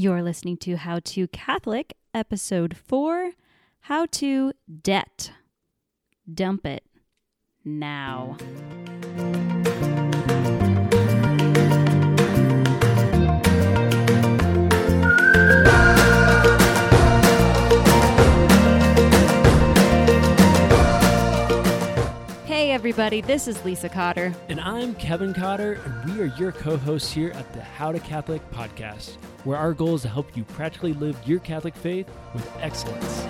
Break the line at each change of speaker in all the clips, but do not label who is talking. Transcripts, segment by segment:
You're listening to How to Catholic, Episode 4 How to Debt. Dump it now. Everybody, this is Lisa Cotter.
And I'm Kevin Cotter, and we are your co hosts here at the How to Catholic podcast, where our goal is to help you practically live your Catholic faith with excellence.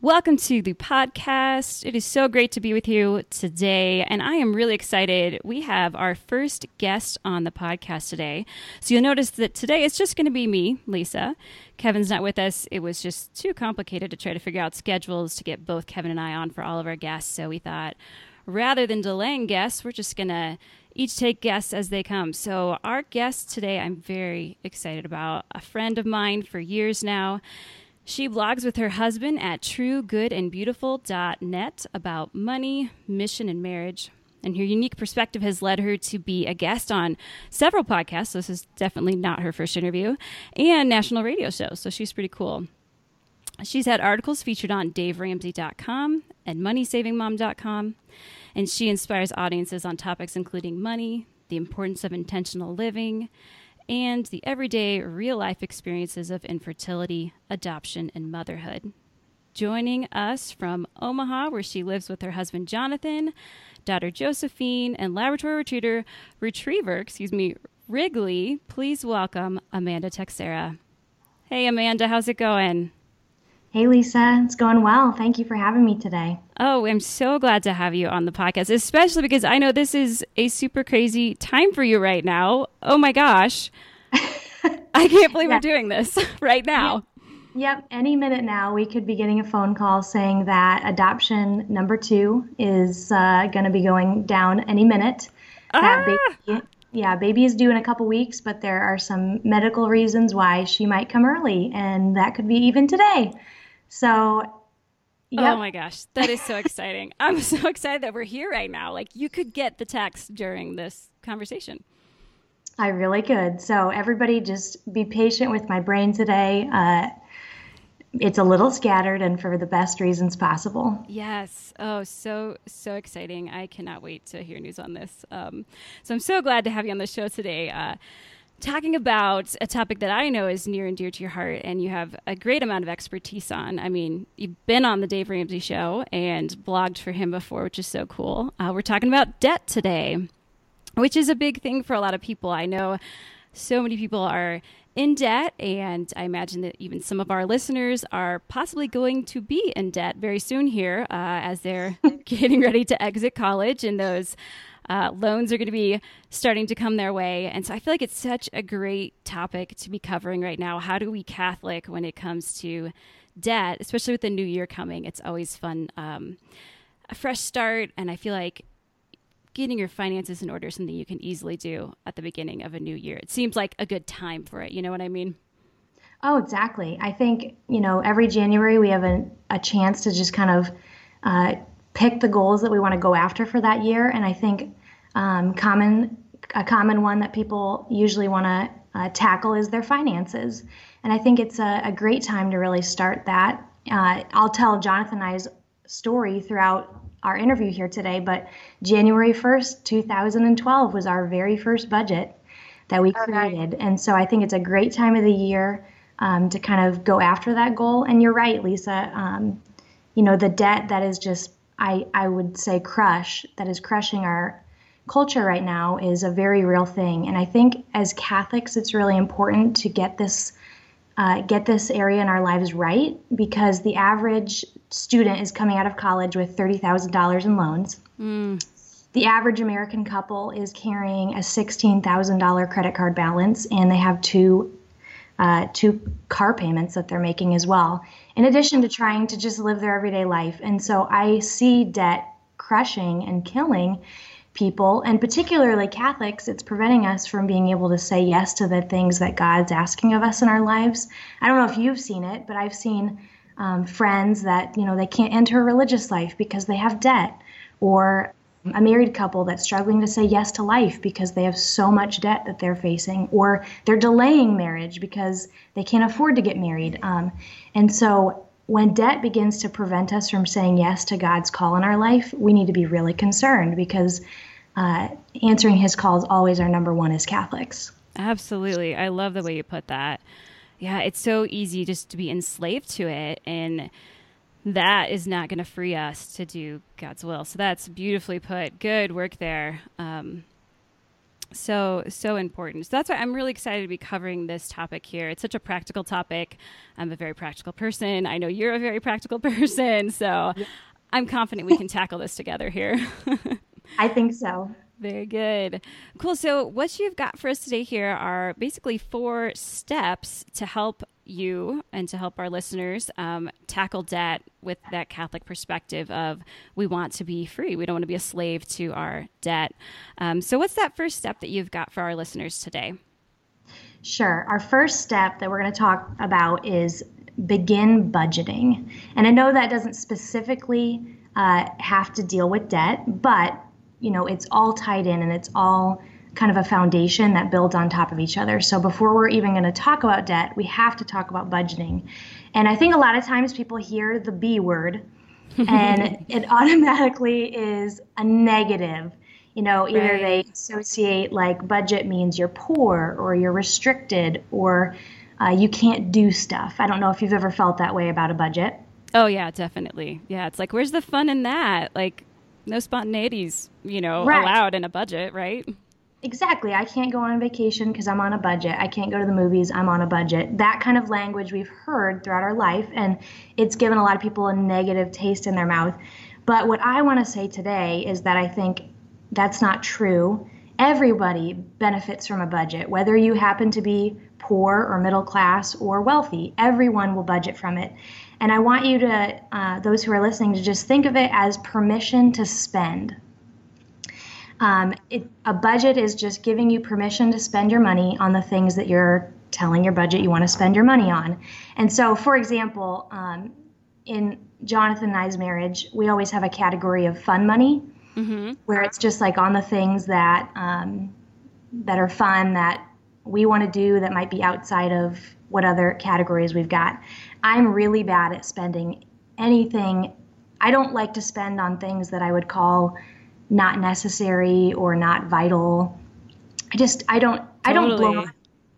Welcome to the podcast. It is so great to be with you today, and I am really excited. We have our first guest on the podcast today. So you'll notice that today it's just going to be me, Lisa. Kevin's not with us. It was just too complicated to try to figure out schedules to get both Kevin and I on for all of our guests. So we thought rather than delaying guests, we're just going to each take guests as they come. So our guest today, I'm very excited about a friend of mine for years now. She blogs with her husband at truegoodandbeautiful.net about money, mission, and marriage. And her unique perspective has led her to be a guest on several podcasts. So this is definitely not her first interview, and national radio shows. So she's pretty cool. She's had articles featured on DaveRamsey.com and MoneySavingMom.com. And she inspires audiences on topics including money, the importance of intentional living, and the everyday real life experiences of infertility, adoption, and motherhood. Joining us from Omaha, where she lives with her husband Jonathan, daughter Josephine, and laboratory retriever, retriever, excuse me, Wrigley, please welcome Amanda Teixeira. Hey Amanda, how's it going?
Hey Lisa, it's going well. Thank you for having me today.
Oh, I'm so glad to have you on the podcast, especially because I know this is a super crazy time for you right now. Oh my gosh. I can't believe yeah. we're doing this right now.
Yep. Any minute now, we could be getting a phone call saying that adoption number two is uh, going to be going down any minute.
Ah!
Baby, yeah, baby is due in a couple weeks, but there are some medical reasons why she might come early, and that could be even today. So,
yep. oh my gosh, that is so exciting. I'm so excited that we're here right now. Like, you could get the text during this conversation.
I really could. So, everybody just be patient with my brain today. Uh, it's a little scattered and for the best reasons possible.
Yes. Oh, so, so exciting. I cannot wait to hear news on this. Um, so, I'm so glad to have you on the show today. Uh, talking about a topic that I know is near and dear to your heart and you have a great amount of expertise on. I mean, you've been on the Dave Ramsey show and blogged for him before, which is so cool. Uh, we're talking about debt today, which is a big thing for a lot of people. I know so many people are in debt, and I imagine that even some of our listeners are possibly going to be in debt very soon here uh, as they're getting ready to exit college and those uh, loans are going to be starting to come their way. And so I feel like it's such a great topic to be covering right now. How do we Catholic when it comes to debt, especially with the new year coming? It's always fun. Um, a fresh start. And I feel like getting your finances in order is something you can easily do at the beginning of a new year. It seems like a good time for it. You know what I mean?
Oh, exactly. I think, you know, every January we have a, a chance to just kind of uh, pick the goals that we want to go after for that year. And I think um, common a common one that people usually want to uh, tackle is their finances. And I think it's a, a great time to really start that. Uh, I'll tell Jonathan and I's story throughout our interview here today, but January 1st, 2012 was our very first budget that we created. Okay. And so I think it's a great time of the year um, to kind of go after that goal. And you're right, Lisa. Um, you know, the debt that is just, I, I would say, crush, that is crushing our culture right now is a very real thing. And I think as Catholics, it's really important to get this. Uh, get this area in our lives right because the average student is coming out of college with $30,000 in loans.
Mm.
The average American couple is carrying a $16,000 credit card balance and they have two uh, two car payments that they're making as well, in addition to trying to just live their everyday life. And so I see debt crushing and killing people, and particularly Catholics, it's preventing us from being able to say yes to the things that God's asking of us in our lives. I don't know if you've seen it, but I've seen um, friends that you know they can't enter a religious life because they have debt, or a married couple that's struggling to say yes to life because they have so much debt that they're facing, or they're delaying marriage because they can't afford to get married. Um, and so when debt begins to prevent us from saying yes to God's call in our life, we need to be really concerned because uh, answering his call is always our number one as Catholics.
Absolutely. I love the way you put that. Yeah, it's so easy just to be enslaved to it. And that is not going to free us to do God's will. So that's beautifully put. Good work there. Um, so so important. So that's why I'm really excited to be covering this topic here. It's such a practical topic. I'm a very practical person. I know you're a very practical person. So. I'm confident we can tackle this together here.
I think so.
Very good. Cool. So, what you've got for us today here are basically four steps to help you and to help our listeners um, tackle debt with that Catholic perspective of we want to be free. We don't want to be a slave to our debt. Um, so, what's that first step that you've got for our listeners today?
Sure. Our first step that we're going to talk about is begin budgeting. And I know that doesn't specifically uh, have to deal with debt, but you know, it's all tied in and it's all kind of a foundation that builds on top of each other. So before we're even going to talk about debt, we have to talk about budgeting. And I think a lot of times people hear the B word and it automatically is a negative. You know, either right. they associate like budget means you're poor or you're restricted or uh, you can't do stuff. I don't know if you've ever felt that way about a budget.
Oh, yeah, definitely. Yeah, it's like, where's the fun in that? Like, no spontaneities, you know, right. allowed in a budget, right?
Exactly. I can't go on vacation because I'm on a budget. I can't go to the movies. I'm on a budget. That kind of language we've heard throughout our life, and it's given a lot of people a negative taste in their mouth. But what I want to say today is that I think that's not true. Everybody benefits from a budget, whether you happen to be poor or middle class or wealthy. Everyone will budget from it. And I want you to, uh, those who are listening, to just think of it as permission to spend. Um, it, a budget is just giving you permission to spend your money on the things that you're telling your budget you want to spend your money on. And so, for example, um, in Jonathan and I's marriage, we always have a category of fun money, mm-hmm. where it's just like on the things that um, that are fun that we want to do that might be outside of what other categories we've got. I'm really bad at spending anything. I don't like to spend on things that I would call not necessary or not vital. I just I don't totally. I don't blow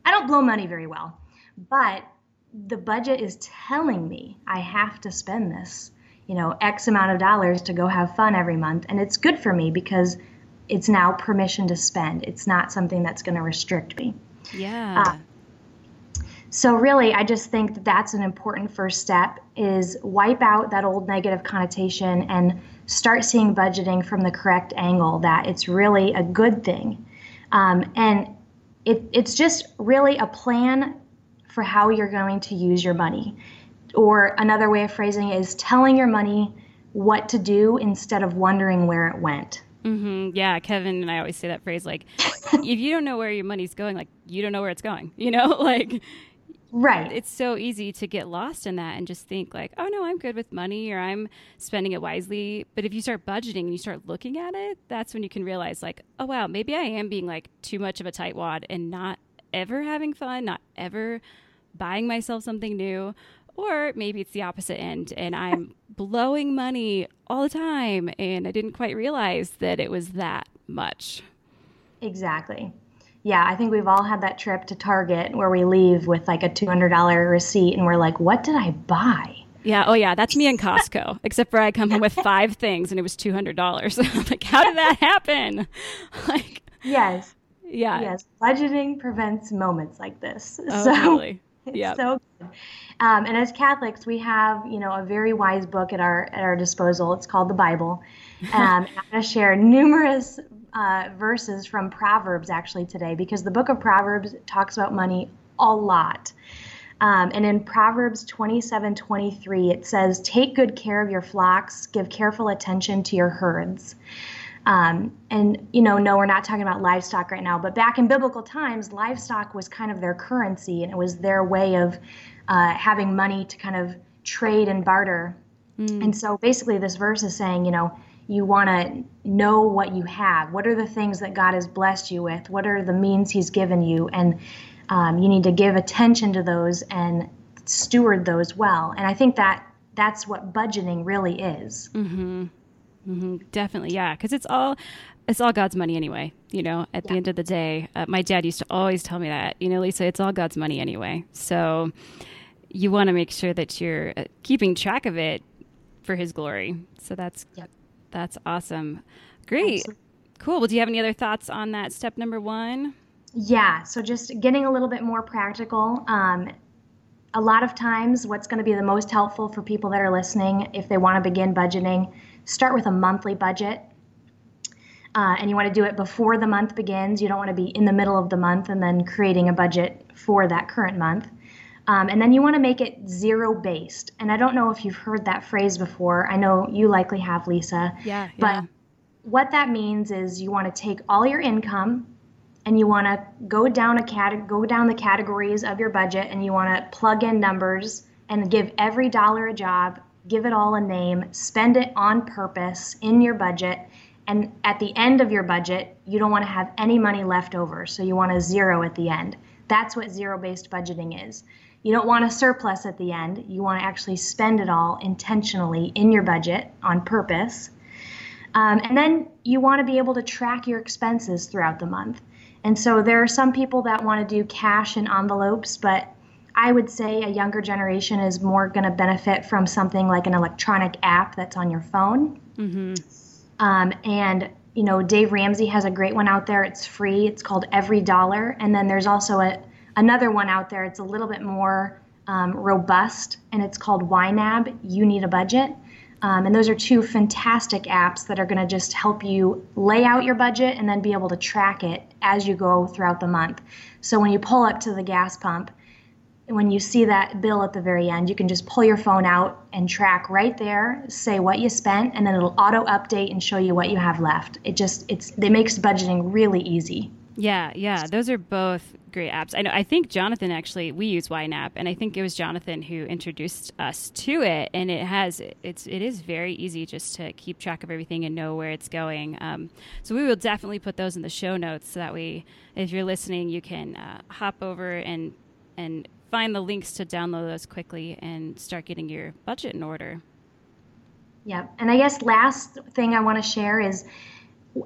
I don't blow money very well. But the budget is telling me I have to spend this, you know, X amount of dollars to go have fun every month. And it's good for me because it's now permission to spend. It's not something that's going to restrict me.
Yeah. Uh,
so really, I just think that that's an important first step is wipe out that old negative connotation and start seeing budgeting from the correct angle that it's really a good thing. Um, and it, it's just really a plan for how you're going to use your money. Or another way of phrasing it is telling your money what to do instead of wondering where it went.
Mm-hmm. Yeah, Kevin and I always say that phrase like, if you don't know where your money's going, like you don't know where it's going. You know, like
Right.
It's so easy to get lost in that and just think like, oh no, I'm good with money or I'm spending it wisely. But if you start budgeting and you start looking at it, that's when you can realize like, oh wow, maybe I am being like too much of a tightwad and not ever having fun, not ever buying myself something new. Or maybe it's the opposite end and I'm blowing money all the time and I didn't quite realize that it was that much.
Exactly yeah, I think we've all had that trip to Target where we leave with like a $200 receipt and we're like, what did I buy?
Yeah. Oh, yeah. That's me in Costco, except for I come home with five things and it was $200. like, how did that happen?
like, yes.
Yeah.
Yes. Budgeting prevents moments like this.
Oh, so, totally.
Yeah. So good. Um, and as Catholics, we have, you know, a very wise book at our at our disposal. It's called the Bible. Um, I'm going to share numerous uh, verses from Proverbs actually today because the book of Proverbs talks about money a lot. Um, and in Proverbs 27 23, it says, Take good care of your flocks, give careful attention to your herds. Um, and, you know, no, we're not talking about livestock right now, but back in biblical times, livestock was kind of their currency and it was their way of uh, having money to kind of trade and barter. Mm. And so basically, this verse is saying, you know, you want to know what you have. What are the things that God has blessed you with? What are the means He's given you? And um, you need to give attention to those and steward those well. And I think that that's what budgeting really is.
Mm-hmm. Mm-hmm. Definitely, yeah, because it's all it's all God's money anyway. You know, at yeah. the end of the day, uh, my dad used to always tell me that. You know, Lisa, it's all God's money anyway. So you want to make sure that you're uh, keeping track of it for His glory. So that's yep. That's awesome. Great, Absolutely. cool. Well, do you have any other thoughts on that step number one?
Yeah. So just getting a little bit more practical. Um, a lot of times, what's going to be the most helpful for people that are listening, if they want to begin budgeting, start with a monthly budget. Uh, and you want to do it before the month begins. You don't want to be in the middle of the month and then creating a budget for that current month. Um, and then you want to make it zero based. And I don't know if you've heard that phrase before. I know you likely have, Lisa.
Yeah.
But yeah. what that means is you want to take all your income and you want to go down a cat- go down the categories of your budget and you want to plug in numbers and give every dollar a job, give it all a name, spend it on purpose in your budget. And at the end of your budget, you don't want to have any money left over. So you want a zero at the end. That's what zero based budgeting is. You don't want a surplus at the end. You want to actually spend it all intentionally in your budget on purpose. Um, and then you want to be able to track your expenses throughout the month. And so there are some people that want to do cash and envelopes, but I would say a younger generation is more going to benefit from something like an electronic app that's on your phone. Mm-hmm. Um, and you know, Dave Ramsey has a great one out there. It's free. It's called EveryDollar. And then there's also a another one out there. It's a little bit more um, robust, and it's called YNAB. You need a budget. Um, and those are two fantastic apps that are going to just help you lay out your budget and then be able to track it as you go throughout the month. So when you pull up to the gas pump, when you see that bill at the very end, you can just pull your phone out and track right there, say what you spent, and then it'll auto update and show you what you have left. It just it's it makes budgeting really easy.
Yeah, yeah, those are both great apps. I know. I think Jonathan actually we use YNAB, and I think it was Jonathan who introduced us to it. And it has it's it is very easy just to keep track of everything and know where it's going. Um, so we will definitely put those in the show notes so that we, if you're listening, you can uh, hop over and and find the links to download those quickly and start getting your budget in order.
Yeah, and I guess last thing I want to share is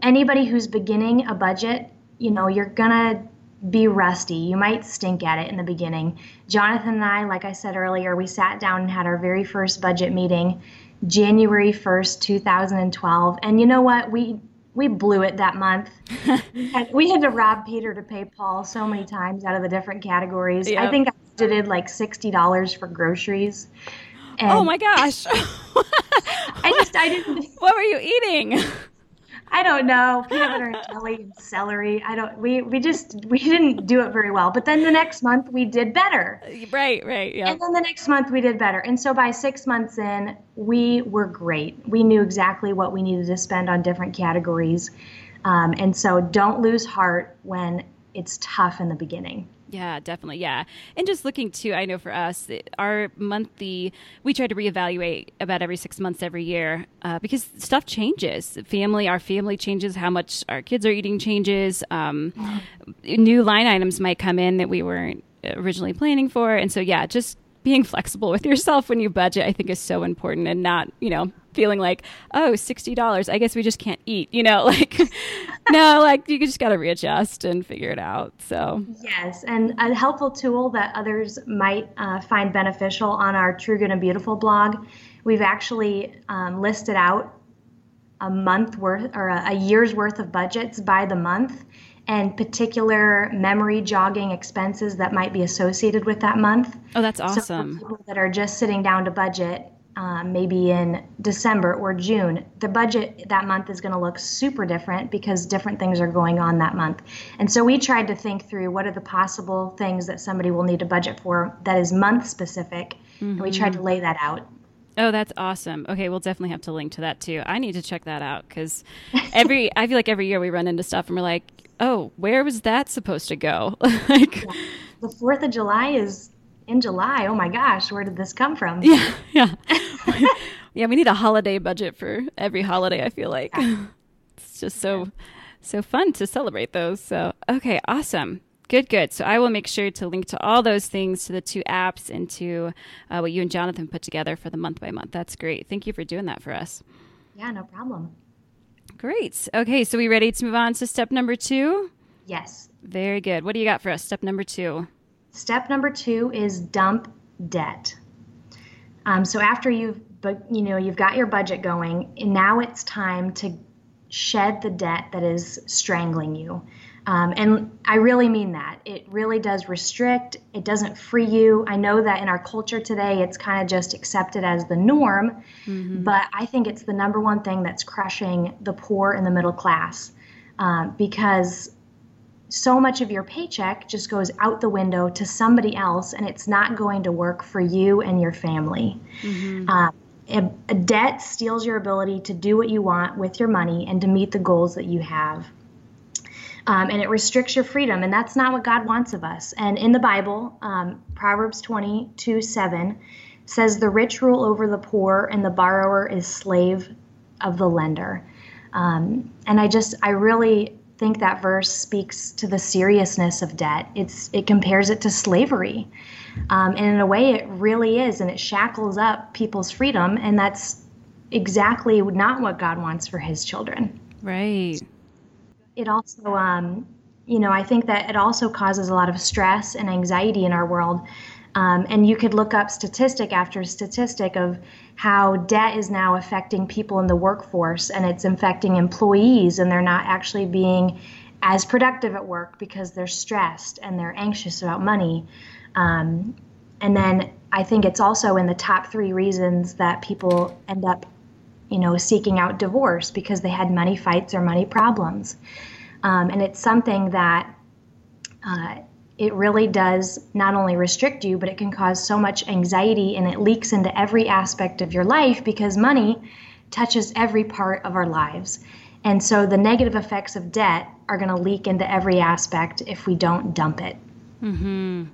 anybody who's beginning a budget, you know, you're gonna be rusty. You might stink at it in the beginning. Jonathan and I, like I said earlier, we sat down and had our very first budget meeting January 1st, 2012. And you know what? We we blew it that month. we, had, to rob Peter to pay Paul so many times out of the different categories. Yep. I think I did like $60 for groceries.
Oh and oh my gosh.
I just I didn't
What were you eating?
I don't know, peanut butter and jelly and celery. I don't. We we just we didn't do it very well. But then the next month we did better.
Right, right, yeah.
And then the next month we did better. And so by six months in, we were great. We knew exactly what we needed to spend on different categories. Um, and so don't lose heart when it's tough in the beginning.
Yeah, definitely. Yeah. And just looking to, I know for us, our monthly, we try to reevaluate about every six months, every year, uh, because stuff changes. Family, our family changes, how much our kids are eating changes. Um, new line items might come in that we weren't originally planning for. And so, yeah, just being flexible with yourself when you budget, I think is so important and not, you know, feeling like, oh, $60. I guess we just can't eat, you know, like, no, like you just got to readjust and figure it out. So,
yes. And a helpful tool that others might uh, find beneficial on our True Good and Beautiful blog, we've actually um, listed out a month worth or a, a year's worth of budgets by the month and particular memory jogging expenses that might be associated with that month.
Oh, that's awesome.
So people that are just sitting down to budget, um, maybe in December or June, the budget that month is going to look super different because different things are going on that month. And so we tried to think through what are the possible things that somebody will need to budget for that is month specific, mm-hmm. and we tried to mm-hmm. lay that out.
Oh, that's awesome. Okay, we'll definitely have to link to that too. I need to check that out because every I feel like every year we run into stuff and we're like, oh, where was that supposed to go? like,
the Fourth of July is in July. Oh my gosh, where did this come from?
Yeah, yeah. Yeah, we need a holiday budget for every holiday. I feel like it's just so so fun to celebrate those. So okay, awesome. Good, good. So I will make sure to link to all those things to the two apps and to uh, what you and Jonathan put together for the month by month. That's great. Thank you for doing that for us.
Yeah, no problem.
Great. Okay, so we ready to move on to step number two?
Yes.
Very good. What do you got for us? Step number two.
Step number two is dump debt. Um, so after you've, but you know, you've got your budget going, and now it's time to shed the debt that is strangling you. Um, and I really mean that. It really does restrict, it doesn't free you. I know that in our culture today, it's kind of just accepted as the norm, mm-hmm. but I think it's the number one thing that's crushing the poor and the middle class um, because so much of your paycheck just goes out the window to somebody else and it's not going to work for you and your family. Mm-hmm. Um, a, a debt steals your ability to do what you want with your money and to meet the goals that you have um, and it restricts your freedom. And that's not what God wants of us. And in the Bible, um, Proverbs 22 7 says, The rich rule over the poor, and the borrower is slave of the lender. Um, and I just, I really think that verse speaks to the seriousness of debt. It's, it compares it to slavery. Um, and in a way, it really is, and it shackles up people's freedom. And that's exactly not what God wants for his children.
Right
it also, um, you know, I think that it also causes a lot of stress and anxiety in our world. Um, and you could look up statistic after statistic of how debt is now affecting people in the workforce and it's affecting employees, and they're not actually being as productive at work because they're stressed and they're anxious about money. Um, and then I think it's also in the top three reasons that people end up you know, seeking out divorce because they had money fights or money problems. Um, and it's something that uh, it really does not only restrict you, but it can cause so much anxiety and it leaks into every aspect of your life because money touches every part of our lives. And so the negative effects of debt are going to leak into every aspect if we don't dump it.
Mm-hmm.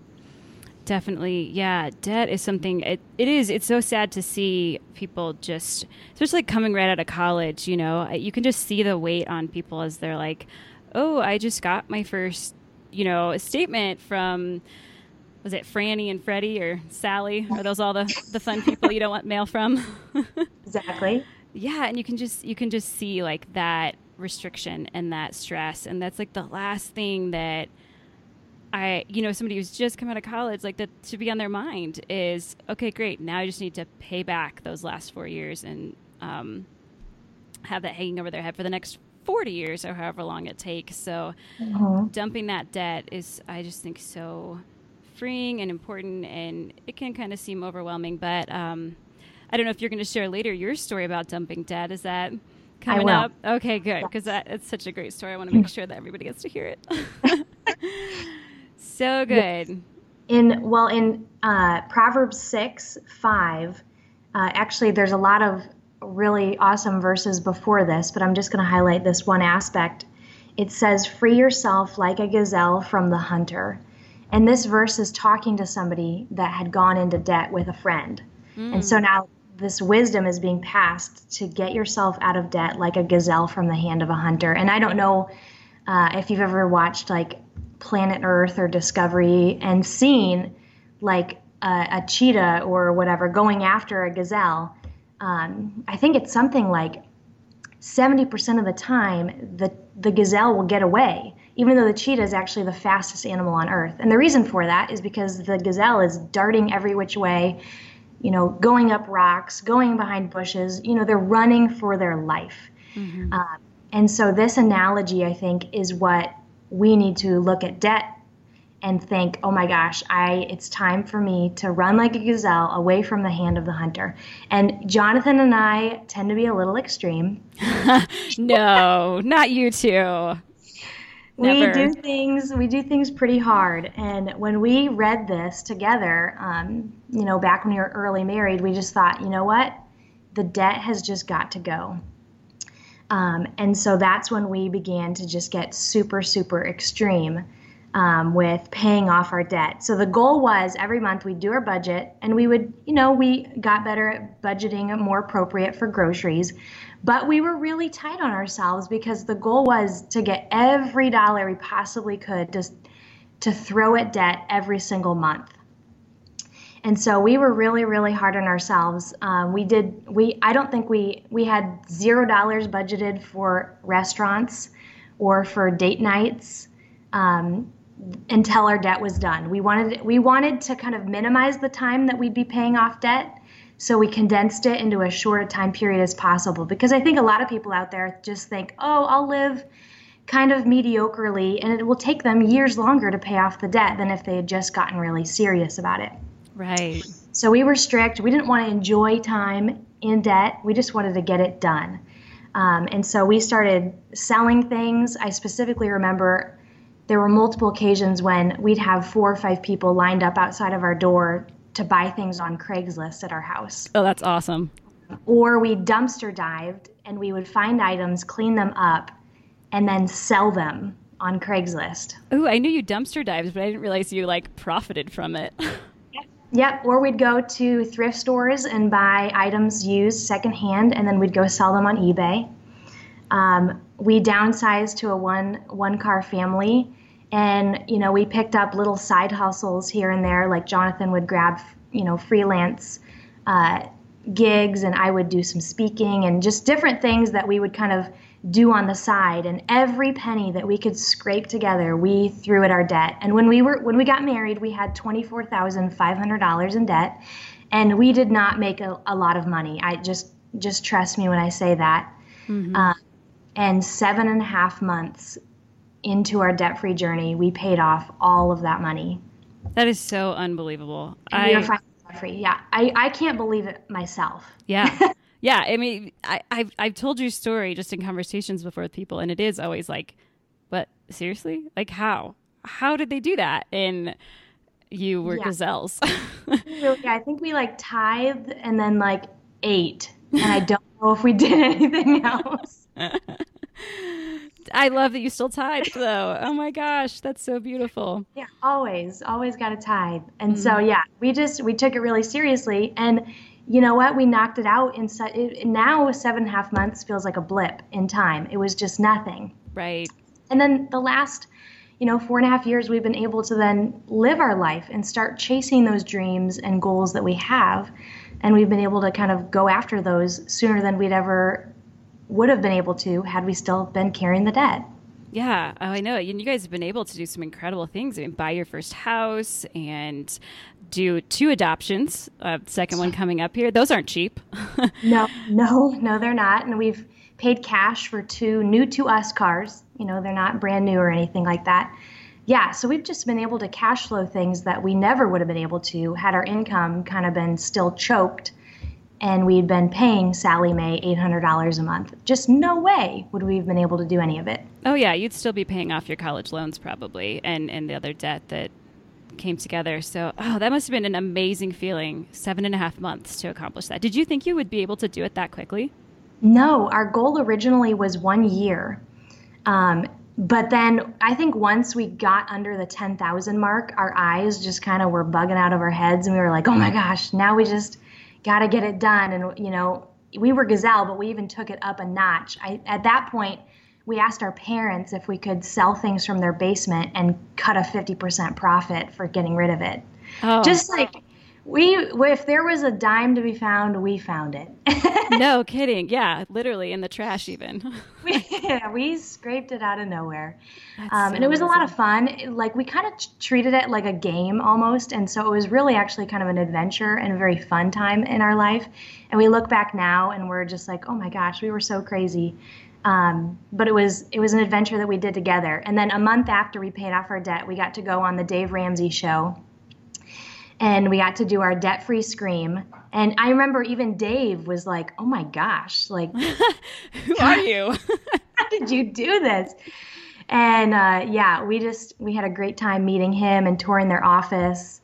Definitely. Yeah. Debt is something, it, it is, it's so sad to see people just, especially coming right out of college, you know, you can just see the weight on people as they're like, oh, I just got my first, you know, statement from, was it Fannie and Freddie or Sallie? Are those all the, the fun people you don't want mail from?
exactly.
Yeah. And you can just, you can just see like that restriction and that stress. And that's like the last thing that, I, you know, somebody who's just come out of college, like that should be on their mind is okay, great. Now I just need to pay back those last four years and um, have that hanging over their head for the next 40 years or however long it takes. So mm-hmm. dumping that debt is, I just think, so freeing and important. And it can kind of seem overwhelming, but um, I don't know if you're going to share later your story about dumping debt. Is that coming up? Okay, good. Because yes. it's such a great story. I want to make sure that everybody gets to hear it. So good.
In well, in uh, Proverbs six five, uh, actually, there's a lot of really awesome verses before this, but I'm just going to highlight this one aspect. It says, "Free yourself like a gazelle from the hunter," and this verse is talking to somebody that had gone into debt with a friend, mm. and so now this wisdom is being passed to get yourself out of debt like a gazelle from the hand of a hunter. And I don't know uh, if you've ever watched like Planet Earth or Discovery and seen like a, a cheetah or whatever going after a gazelle, um, I think it's something like 70% of the time the, the gazelle will get away, even though the cheetah is actually the fastest animal on earth. And the reason for that is because the gazelle is darting every which way, you know, going up rocks, going behind bushes, you know, they're running for their life. Mm-hmm. Uh, and so this analogy, I think, is what we need to look at debt and think, oh my gosh, I it's time for me to run like a gazelle away from the hand of the hunter. And Jonathan and I tend to be a little extreme.
no, not you two.
We do things. We do things pretty hard. And when we read this together, um, you know, back when we were early married, we just thought, you know what, the debt has just got to go. Um, and so that's when we began to just get super, super extreme. um, with paying off our debt. So the goal was every month we'd do our budget and we would, you know, we got better at budgeting more appropriate for groceries. But we were really tight on ourselves because the goal was to get every dollar we possibly could just to throw at debt every single month. And so we were really, really hard on ourselves. Um, we did. We. I don't think we we had zero dollars budgeted for restaurants or for date nights. Um, until our debt was done. We wanted we wanted to kind of minimize the time that we'd be paying off debt, so we condensed it into as short a time period as possible. Because I think a lot of people out there just think, "Oh, I'll live kind of mediocrely, and it will take them years longer to pay off the debt than if they had just gotten really serious about it."
Right.
So we were strict. We didn't want to enjoy time in debt. We just wanted to get it done. Um, and so we started selling things. I specifically remember there were multiple occasions when we'd have four or five people lined up outside of our door to buy things on Craigslist at our house.
Oh, that's awesome.
Or we dumpster dived and we would find items, clean them up, and then sell them on Craigslist.
Oh, I knew you dumpster dived, but I didn't realize you like profited from it.
Yep, or we'd go to thrift stores and buy items used secondhand, and then we'd go sell them on eBay. Um, we downsized to a one one car family, and you know we picked up little side hustles here and there like jonathan would grab you know freelance uh, gigs and i would do some speaking and just different things that we would kind of do on the side and every penny that we could scrape together we threw at our debt and when we were when we got married we had $24500 in debt and we did not make a, a lot of money i just just trust me when i say that mm-hmm. uh, and seven and a half months into our debt free journey, we paid off all of that money.
That is so unbelievable.
And we are debt free. Yeah. I, I can't believe it myself.
Yeah. yeah. I mean, I, I've, I've told your story just in conversations before with people, and it is always like, but seriously? Like, how? How did they do that? And you were yeah. gazelles.
yeah, I think we like tithed and then like ate. And I don't know if we did anything else.
I love that you still tithe though. Oh my gosh, that's so beautiful.
Yeah, always, always got to tithe. And mm-hmm. so yeah, we just we took it really seriously, and you know what? We knocked it out in it, now seven and a half months feels like a blip in time. It was just nothing.
Right.
And then the last, you know, four and a half years, we've been able to then live our life and start chasing those dreams and goals that we have. And we've been able to kind of go after those sooner than we'd ever would have been able to had we still been carrying the debt.
Yeah, oh, I know. And you guys have been able to do some incredible things. I mean, buy your first house and do two adoptions. Uh, second one coming up here. Those aren't cheap.
no, no, no, they're not. And we've paid cash for two new to us cars. You know, they're not brand new or anything like that. Yeah, so we've just been able to cash flow things that we never would have been able to had our income kind of been still choked and we'd been paying Sallie Mae $800 a month. Just no way would we have been able to do any of it.
Oh, yeah, you'd still be paying off your college loans probably and, and the other debt that came together. So, oh, that must have been an amazing feeling. Seven and a half months to accomplish that. Did you think you would be able to do it that quickly?
No, our goal originally was one year. Um, but then I think once we got under the 10,000 mark, our eyes just kind of were bugging out of our heads and we were like, oh my gosh, now we just got to get it done. And, you know, we were Gazelle, but we even took it up a notch. I, at that point, we asked our parents if we could sell things from their basement and cut a 50% profit for getting rid of it. Oh. Just like we, if there was a dime to be found, we found it.
no kidding. Yeah, literally in the trash, even.
we, yeah, we scraped it out of nowhere, um, so and it was amazing. a lot of fun. like we kind of treated it like a game almost, and so it was really actually kind of an adventure and a very fun time in our life. And we look back now, and we're just like, oh my gosh, we were so crazy. Um, but it was it was an adventure that we did together. And then a month after we paid off our debt, we got to go on the Dave Ramsey show and we got to do our debt free scream. And I remember even Dave was like, "Oh my gosh, like,
who are you?
how did you do this?" And uh, yeah, we just we had a great time meeting him and touring their office.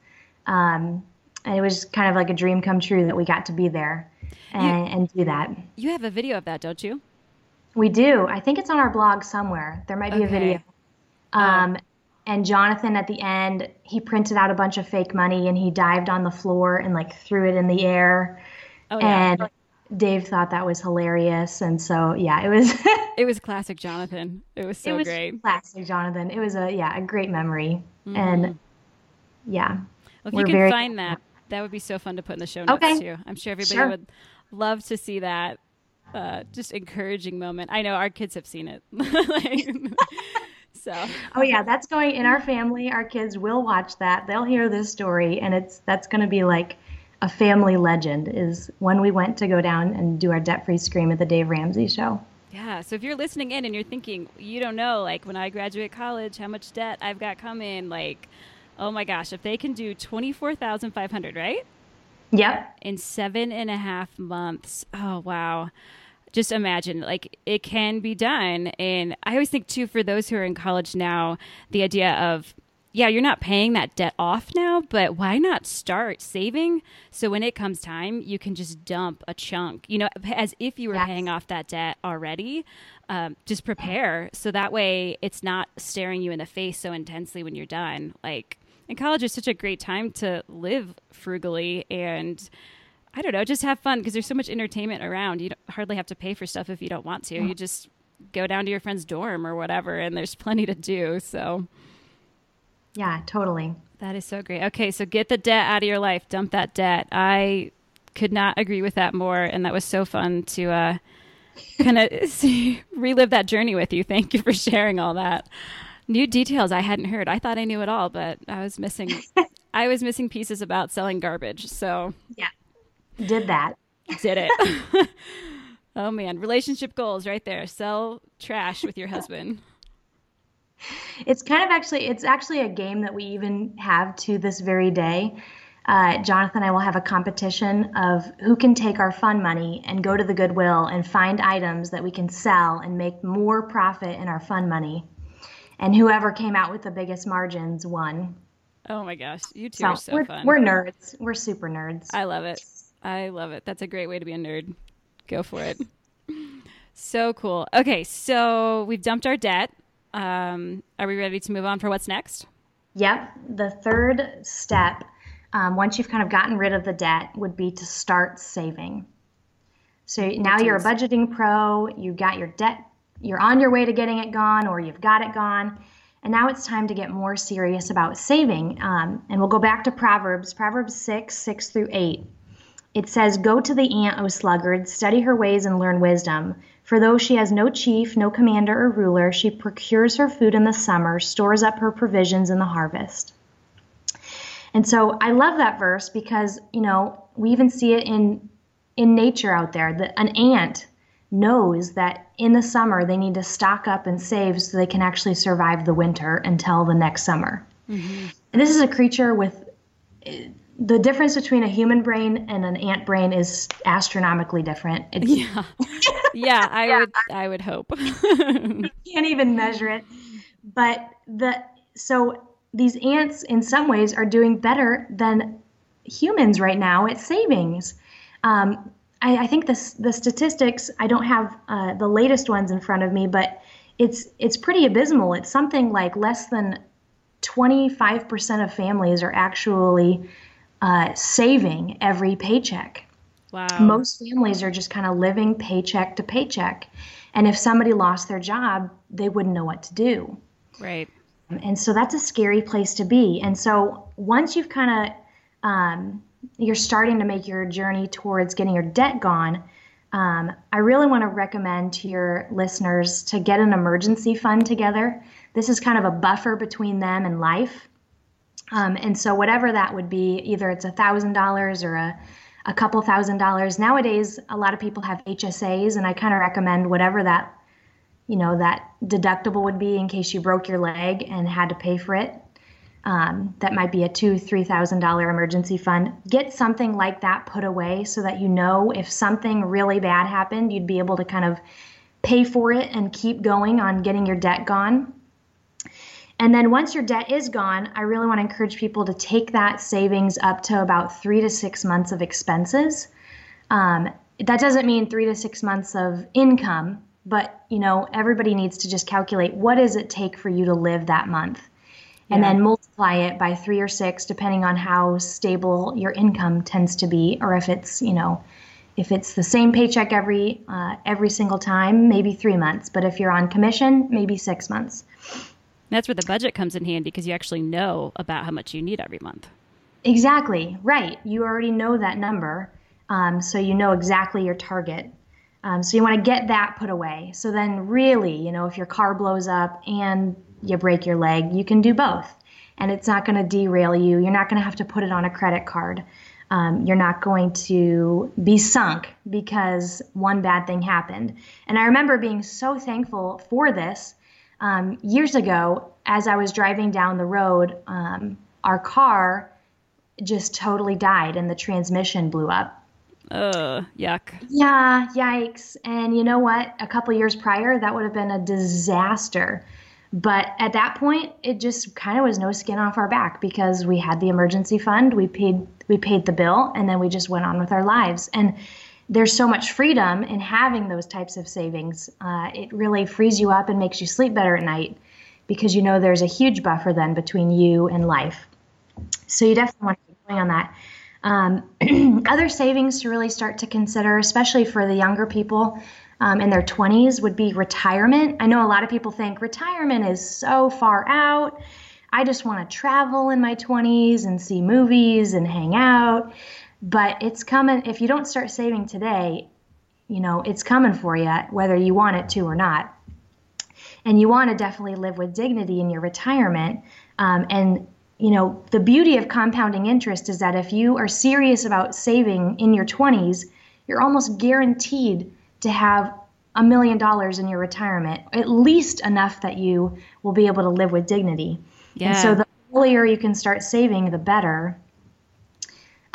Um, and it was kind of like a dream come true that we got to be there and, you, and do that.
You have a video of that, don't you?
We do. I think it's on our blog somewhere. There might be okay. a video. Oh. Um, and Jonathan at the end, he printed out a bunch of fake money and he dived on the floor and like threw it in the air. Oh, yeah. And Dave thought that was hilarious. And so, yeah, it was.
it was classic Jonathan. It was so it was great.
Classic Jonathan. It was a, yeah, a great memory. Mm-hmm. And yeah.
Well, if you can find that, that would be so fun to put in the show notes okay. too. I'm sure everybody sure. would love to see that. Uh, just encouraging moment. I know our kids have seen it. like, so.
Oh yeah, that's going in our family. Our kids will watch that. They'll hear this story, and it's that's going to be like a family legend. Is when we went to go down and do our debt-free scream at the Dave Ramsey show.
Yeah. So if you're listening in and you're thinking, you don't know, like when I graduate college, how much debt I've got coming, like, oh my gosh, if they can do twenty four thousand five hundred, right?
Yep.
In seven and a half months. Oh wow just imagine like it can be done. And i always think too for those who are in college now the idea of yeah you're not paying that debt off now but why not start saving? So when it comes time you can just dump a chunk you know as if you were yes. paying off that debt already. Um, just prepare. So that way it's not staring you in the face so intensely when you're done. Like and college is such a great time to live frugally and I don't know, just have fun because there's so much entertainment around. You hardly have to pay for stuff if you don't want to. You just go down to your friend's dorm or whatever, and there's plenty to do. So,
yeah, totally.
That is so great. Okay, so get the debt out of your life, dump that debt. I could not agree with that more, and that was so fun to uh, kind of relive that journey with you. Thank you for sharing all that. New details I hadn't heard. I thought I knew it all, but I was missing. I was missing pieces about selling garbage. So
yeah, did that.
Did it. oh man, relationship goals right there. Sell trash with your husband.
It's kind of actually it's actually a game that we even have to this very day. Uh, Jonathan and I will have a competition of who can take our fun money and go to the Goodwill and find items that we can sell and make more profit in our fun money. And whoever came out with the biggest margins won.
Oh my gosh, you two so are so
we're,
fun.
We're nerds. We're super nerds.
I love it. I love it. That's a great way to be a nerd. Go for it. so cool. Okay, so we've dumped our debt. Um, are we ready to move on for what's next?
Yep. The third step, um, once you've kind of gotten rid of the debt, would be to start saving. So now you're a budgeting pro, you got your debt, you're on your way to getting it gone, or you've got it gone. And now it's time to get more serious about saving. Um, and we'll go back to Proverbs, Proverbs 6, 6 through 8. It says, Go to the ant, O sluggard, study her ways and learn wisdom. For though she has no chief, no commander or ruler, she procures her food in the summer, stores up her provisions in the harvest. And so I love that verse because, you know, we even see it in in nature out there that an ant knows that in the summer they need to stock up and save so they can actually survive the winter until the next summer. Mm-hmm. And this is a creature with the difference between a human brain and an ant brain is astronomically different.
It's, yeah, yeah, I yeah. would, I would hope.
you can't even measure it, but the so these ants, in some ways, are doing better than humans right now at savings. Um, I, I, think the the statistics. I don't have uh, the latest ones in front of me, but it's it's pretty abysmal. It's something like less than 25% of families are actually uh, saving every paycheck.
Wow.
Most families are just kind of living paycheck to paycheck. And if somebody lost their job, they wouldn't know what to do.
Right.
And so that's a scary place to be. And so once you've kind of, um, you're starting to make your journey towards getting your debt gone, um, I really want to recommend to your listeners to get an emergency fund together. This is kind of a buffer between them and life. Um, and so whatever that would be, either it's a thousand dollars or a, a couple thousand dollars. Nowadays, a lot of people have HSAs, and I kind of recommend whatever that, you know, that deductible would be in case you broke your leg and had to pay for it. Um, that might be a two, three thousand dollar emergency fund. Get something like that put away so that you know if something really bad happened, you'd be able to kind of pay for it and keep going on getting your debt gone. And then once your debt is gone, I really want to encourage people to take that savings up to about three to six months of expenses. Um, that doesn't mean three to six months of income, but you know everybody needs to just calculate what does it take for you to live that month. and then multiply it by three or six, depending on how stable your income tends to be, or if it's, you know, if it's the same paycheck every uh, every single time, maybe three months. But if you're on commission, maybe six months.
That's where the budget comes in handy because you actually know about how much you need every month.
Exactly right. You already know that number, um, so you know exactly your target. Um, so you want to get that put away. So then, really, you know, if your car blows up and you break your leg, you can do both. And it's not going to derail you. You're not going to have to put it on a credit card. Um, you're not going to be sunk because one bad thing happened. And I remember being so thankful for this um, years ago as I was driving down the road. Um, our car just totally died and the transmission blew up.
Uh, yuck.
Yeah, yikes. And you know what? A couple years prior, that would have been a disaster. But at that point, it just kind of was no skin off our back because we had the emergency fund, we paid we paid the bill, and then we just went on with our lives. And there's so much freedom in having those types of savings. Uh, it really frees you up and makes you sleep better at night because you know there's a huge buffer then between you and life. So you definitely want to keep going on that. Um, other savings to really start to consider, especially for the younger people, um, in their 20s would be retirement. I know a lot of people think retirement is so far out. I just want to travel in my 20s and see movies and hang out. But it's coming, if you don't start saving today, you know, it's coming for you, whether you want it to or not. And you want to definitely live with dignity in your retirement. Um, and, you know, the beauty of compounding interest is that if you are serious about saving in your 20s, you're almost guaranteed to have a million dollars in your retirement, at least enough that you will be able to live with dignity. Yeah. And so the earlier you can start saving, the better.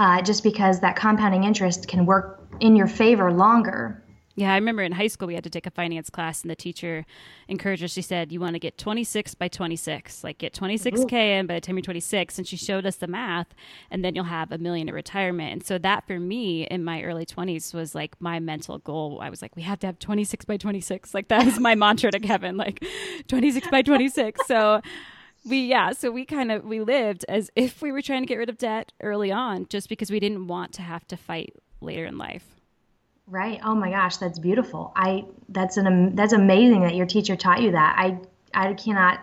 Uh, just because that compounding interest can work in your favor longer.
Yeah, I remember in high school we had to take a finance class, and the teacher encouraged us. She said, "You want to get 26 by 26, like get 26k in by the time you're 26." And she showed us the math, and then you'll have a million at retirement. And so that for me in my early 20s was like my mental goal. I was like, "We have to have 26 by 26." Like that was my mantra to Kevin, like 26 by 26. So we yeah so we kind of we lived as if we were trying to get rid of debt early on just because we didn't want to have to fight later in life
Right. Oh my gosh, that's beautiful. I that's an that's amazing that your teacher taught you that. I I cannot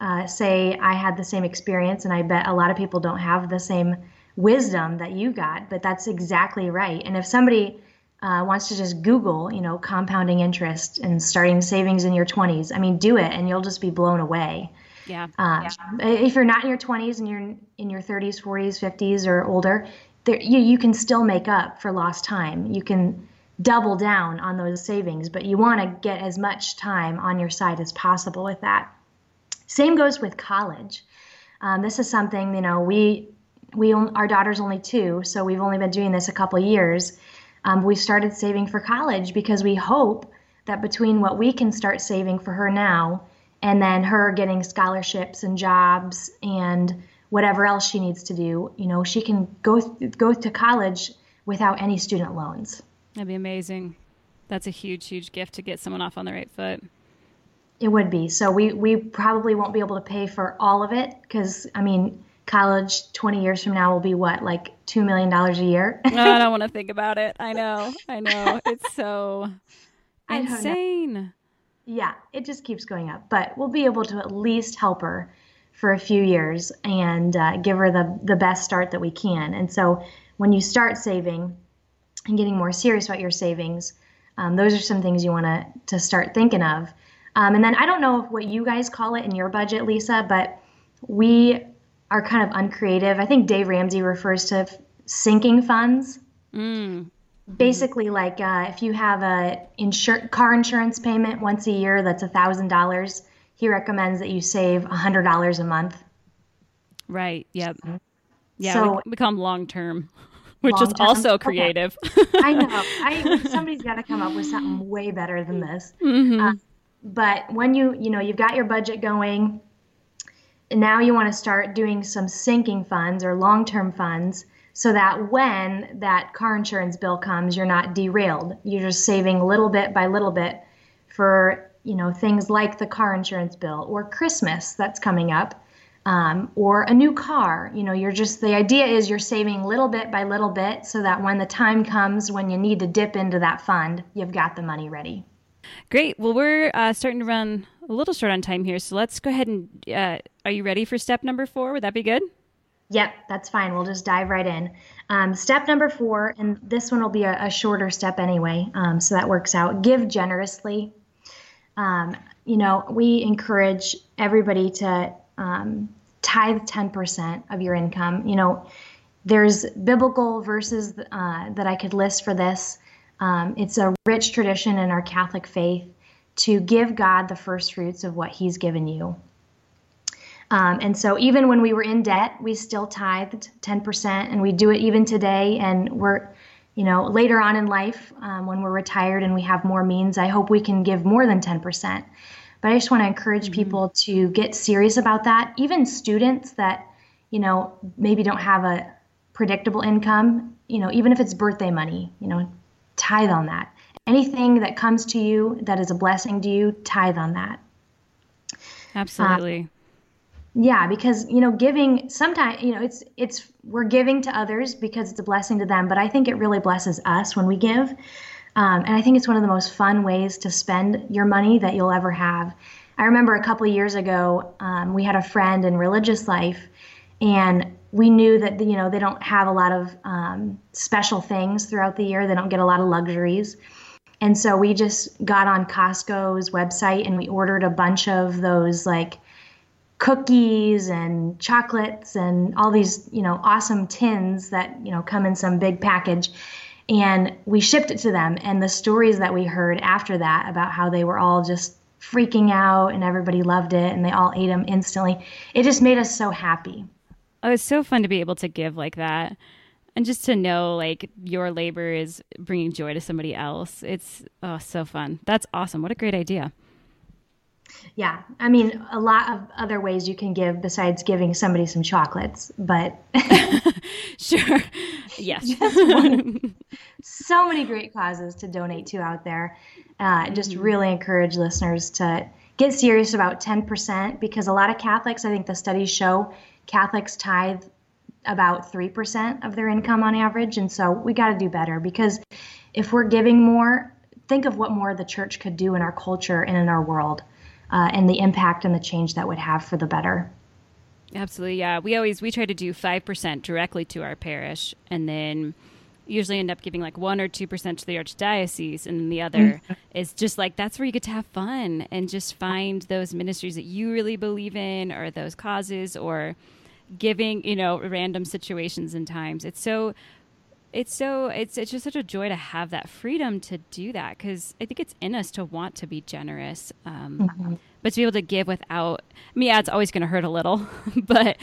uh, say I had the same experience, and I bet a lot of people don't have the same wisdom that you got. But that's exactly right. And if somebody uh, wants to just Google, you know, compounding interest and starting savings in your 20s, I mean, do it, and you'll just be blown away.
Yeah. Uh,
yeah. If you're not in your 20s and you're in your 30s, 40s, 50s, or older, there, you, you can still make up for lost time. You can double down on those savings, but you want to get as much time on your side as possible with that. Same goes with college. Um, this is something you know we we our daughter's only two, so we've only been doing this a couple years. Um, we started saving for college because we hope that between what we can start saving for her now and then her getting scholarships and jobs and whatever else she needs to do, you know, she can go go to college without any student loans.
That'd be amazing. That's a huge, huge gift to get someone off on the right foot.
It would be. So we we probably won't be able to pay for all of it because I mean, college 20 years from now will be what like two million dollars a year.
no, I don't want to think about it. I know. I know. It's so insane.
Yeah, it just keeps going up. But we'll be able to at least help her for a few years and uh, give her the, the best start that we can. And so when you start saving and getting more serious about your savings, um, those are some things you want to start thinking of. Um, and then I don't know what you guys call it in your budget, Lisa, but we are kind of uncreative. I think Dave Ramsey refers to sinking funds. Mm. Basically, like uh, if you have a insur- car insurance payment once a year that's a thousand dollars, he recommends that you save $100 a month.
Right. Yep. Yeah. So, we, we call them long term, which long-term. is also creative.
Okay. I know. I, somebody's got to come up with something way better than this. Mm-hmm. Uh, but when you, you know, you've got your budget going, and now you want to start doing some sinking funds or long term funds so that when that car insurance bill comes, you're not derailed. You're just saving little bit by little bit for you know things like the car insurance bill or Christmas that's coming up. um, or a new car. You know, you're just, the idea is you're saving little bit by little bit so that when the time comes when you need to dip into that fund, you've got the money ready.
Great. Well, we're uh, starting to run a little short on time here. So let's go ahead and, uh, are you ready for step number four? Would that be good?
Yep, that's fine. We'll just dive right in. Um, step number four, and this one will be a, a shorter step anyway, um, so that works out. Give generously. Um, you know, we encourage everybody to um, tithe 10% of your income. You know, there's biblical verses uh, that I could list for this. Um, it's a rich tradition in our Catholic faith to give God the first fruits of what He's given you. Um, and so, even when we were in debt, we still tithed 10%, and we do it even today. And we're, you know, later on in life, um, when we're retired and we have more means, I hope we can give more than 10%. But I just want to encourage mm-hmm. people to get serious about that. Even students that, you know, maybe don't have a predictable income, you know, even if it's birthday money, you know, tithe on that. Anything that comes to you that is a blessing to you, tithe on that.
Absolutely.
Uh, yeah, because you know, giving sometimes you know it's it's we're giving to others because it's a blessing to them, but I think it really blesses us when we give. Um, and I think it's one of the most fun ways to spend your money that you'll ever have. I remember a couple of years ago, um, we had a friend in religious life, and we knew that you know they don't have a lot of um, special things throughout the year. They don't get a lot of luxuries, and so we just got on Costco's website and we ordered a bunch of those like cookies and chocolates and all these you know awesome tins that you know come in some big package and we shipped it to them. And the stories that we heard after that about how they were all just freaking out and everybody loved it and they all ate them instantly, it just made us so happy.
Oh, it's so fun to be able to give like that. And just to know like your labor is bringing joy to somebody else. It's oh, so fun. That's awesome. What a great idea.
Yeah, I mean, a lot of other ways you can give besides giving somebody some chocolates, but
sure, yes,
so many great causes to donate to out there. Uh, just mm-hmm. really encourage listeners to get serious about 10% because a lot of Catholics, I think the studies show, Catholics tithe about 3% of their income on average. And so we got to do better because if we're giving more, think of what more the church could do in our culture and in our world uh, and the impact and the change that would have for the better.
Absolutely, yeah. We always we try to do five percent directly to our parish, and then usually end up giving like one or two percent to the archdiocese, and then the other mm-hmm. is just like that's where you get to have fun and just find those ministries that you really believe in, or those causes, or giving you know random situations and times. It's so it's so it's it's just such a joy to have that freedom to do that because I think it's in us to want to be generous, um, mm-hmm. but to be able to give without. I mean, yeah, it's always going to hurt a little, but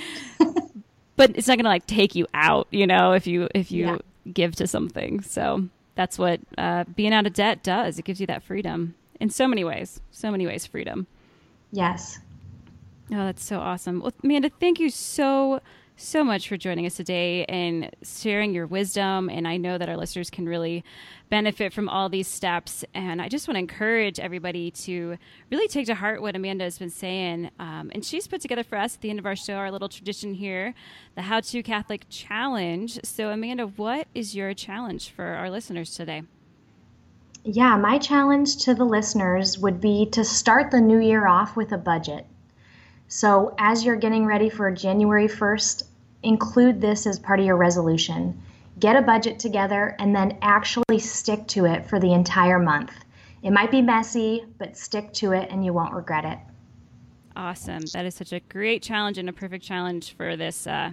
but it's not going to like take you out, you know, if you if you yeah. give to something. So that's what uh, being out of debt does. It gives you that freedom in so many ways. So many ways, freedom.
Yes.
Oh, that's so awesome. Well, Amanda, thank you so so much for joining us today and sharing your wisdom. And I know that our listeners can really benefit from all these steps. And I just want to encourage everybody to really take to heart what Amanda has been saying. Um, and she's put together for us at the end of our show our little tradition here, the How to Catholic Challenge. So, Amanda, what is your challenge for our listeners today?
Yeah, my challenge to the listeners would be to start the new year off with a budget. So, as you're getting ready for January 1st, include this as part of your resolution. Get a budget together and then actually stick to it for the entire month. It might be messy, but stick to it and you won't regret it.
Awesome. That is such a great challenge and a perfect challenge for this uh,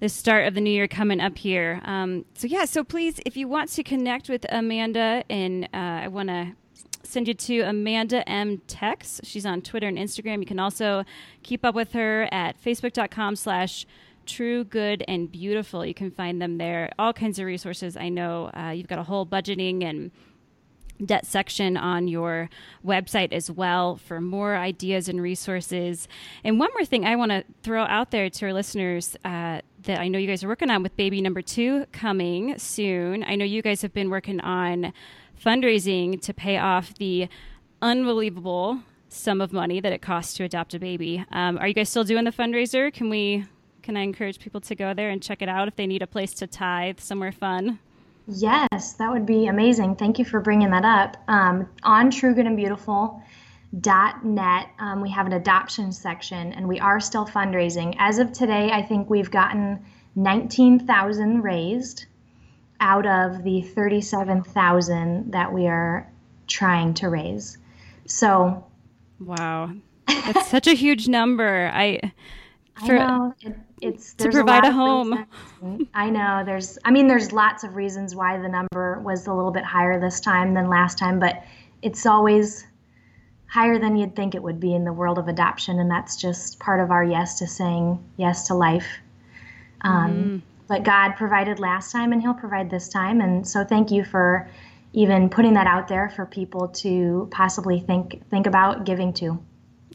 this start of the new year coming up here. Um, so yeah, so please, if you want to connect with Amanda, and uh, I want to send you to Amanda M. Tex. She's on Twitter and Instagram. You can also keep up with her at facebook.com slash true, good, and beautiful. You can find them there. All kinds of resources. I know uh, you've got a whole budgeting and debt section on your website as well for more ideas and resources. And one more thing I want to throw out there to our listeners uh, that I know you guys are working on with baby number two coming soon. I know you guys have been working on fundraising to pay off the unbelievable sum of money that it costs to adopt a baby. Um, are you guys still doing the fundraiser? Can we? Can I encourage people to go there and check it out if they need a place to tithe somewhere fun?
Yes, that would be amazing. Thank you for bringing that up. Um, on True Good and Beautiful net um, we have an adoption section and we are still fundraising as of today i think we've gotten 19000 raised out of the 37000 that we are trying to raise. So
wow. That's such a huge number. I
for, I know. It, it's
to provide a, a home.
i know there's i mean there's lots of reasons why the number was a little bit higher this time than last time but it's always higher than you'd think it would be in the world of adoption, and that's just part of our yes to saying yes to life. Um, mm. But God provided last time, and He'll provide this time, and so thank you for even putting that out there for people to possibly think think about giving to.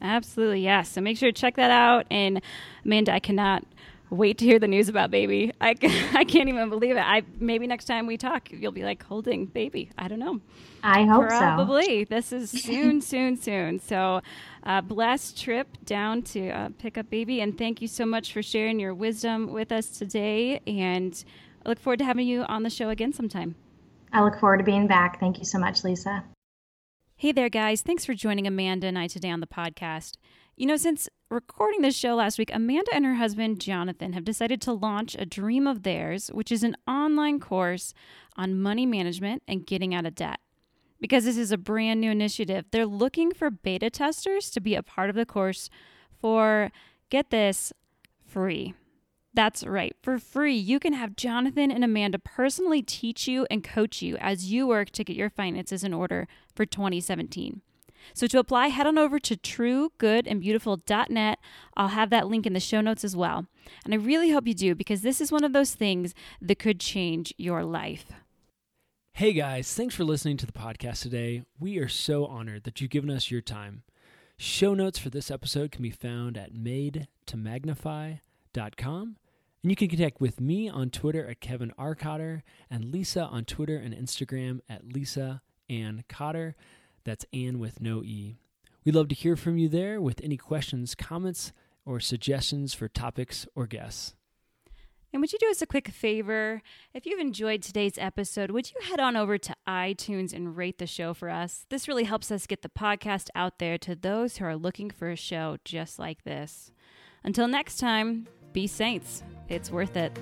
Absolutely, yes. So make sure to check that out. And Amanda, I cannot wait to hear the news about baby. I, I can't even believe it. I maybe next time we talk, you'll be like holding baby. I don't know.
I hope
Probably.
so.
Probably. This is soon, soon, soon. So, uh, blessed trip down to uh, pick up baby, and thank you so much for sharing your wisdom with us today. And I look forward to having you on the show again sometime.
I look forward to being back. Thank you so much, Lisa.
Hey there, guys. Thanks for joining Amanda and I today on the podcast. You know, since recording this show last week, Amanda and her husband, Jonathan, have decided to launch a dream of theirs, which is an online course on money management and getting out of debt. Because this is a brand new initiative, they're looking for beta testers to be a part of the course for, get this, free. That's right. For free, you can have Jonathan and Amanda personally teach you and coach you as you work to get your finances in order for 2017. So to apply, head on over to truegoodandbeautiful.net. I'll have that link in the show notes as well. And I really hope you do because this is one of those things that could change your life.
Hey guys, thanks for listening to the podcast today. We are so honored that you've given us your time. Show notes for this episode can be found at madetomagnify.com. And you can connect with me on Twitter at Kevin R. Cotter and Lisa on Twitter and Instagram at Lisa Ann Cotter. That's Ann with no E. We'd love to hear from you there with any questions, comments, or suggestions for topics or guests.
And would you do us a quick favor? If you've enjoyed today's episode, would you head on over to iTunes and rate the show for us? This really helps us get the podcast out there to those who are looking for a show just like this. Until next time, be saints. It's worth it.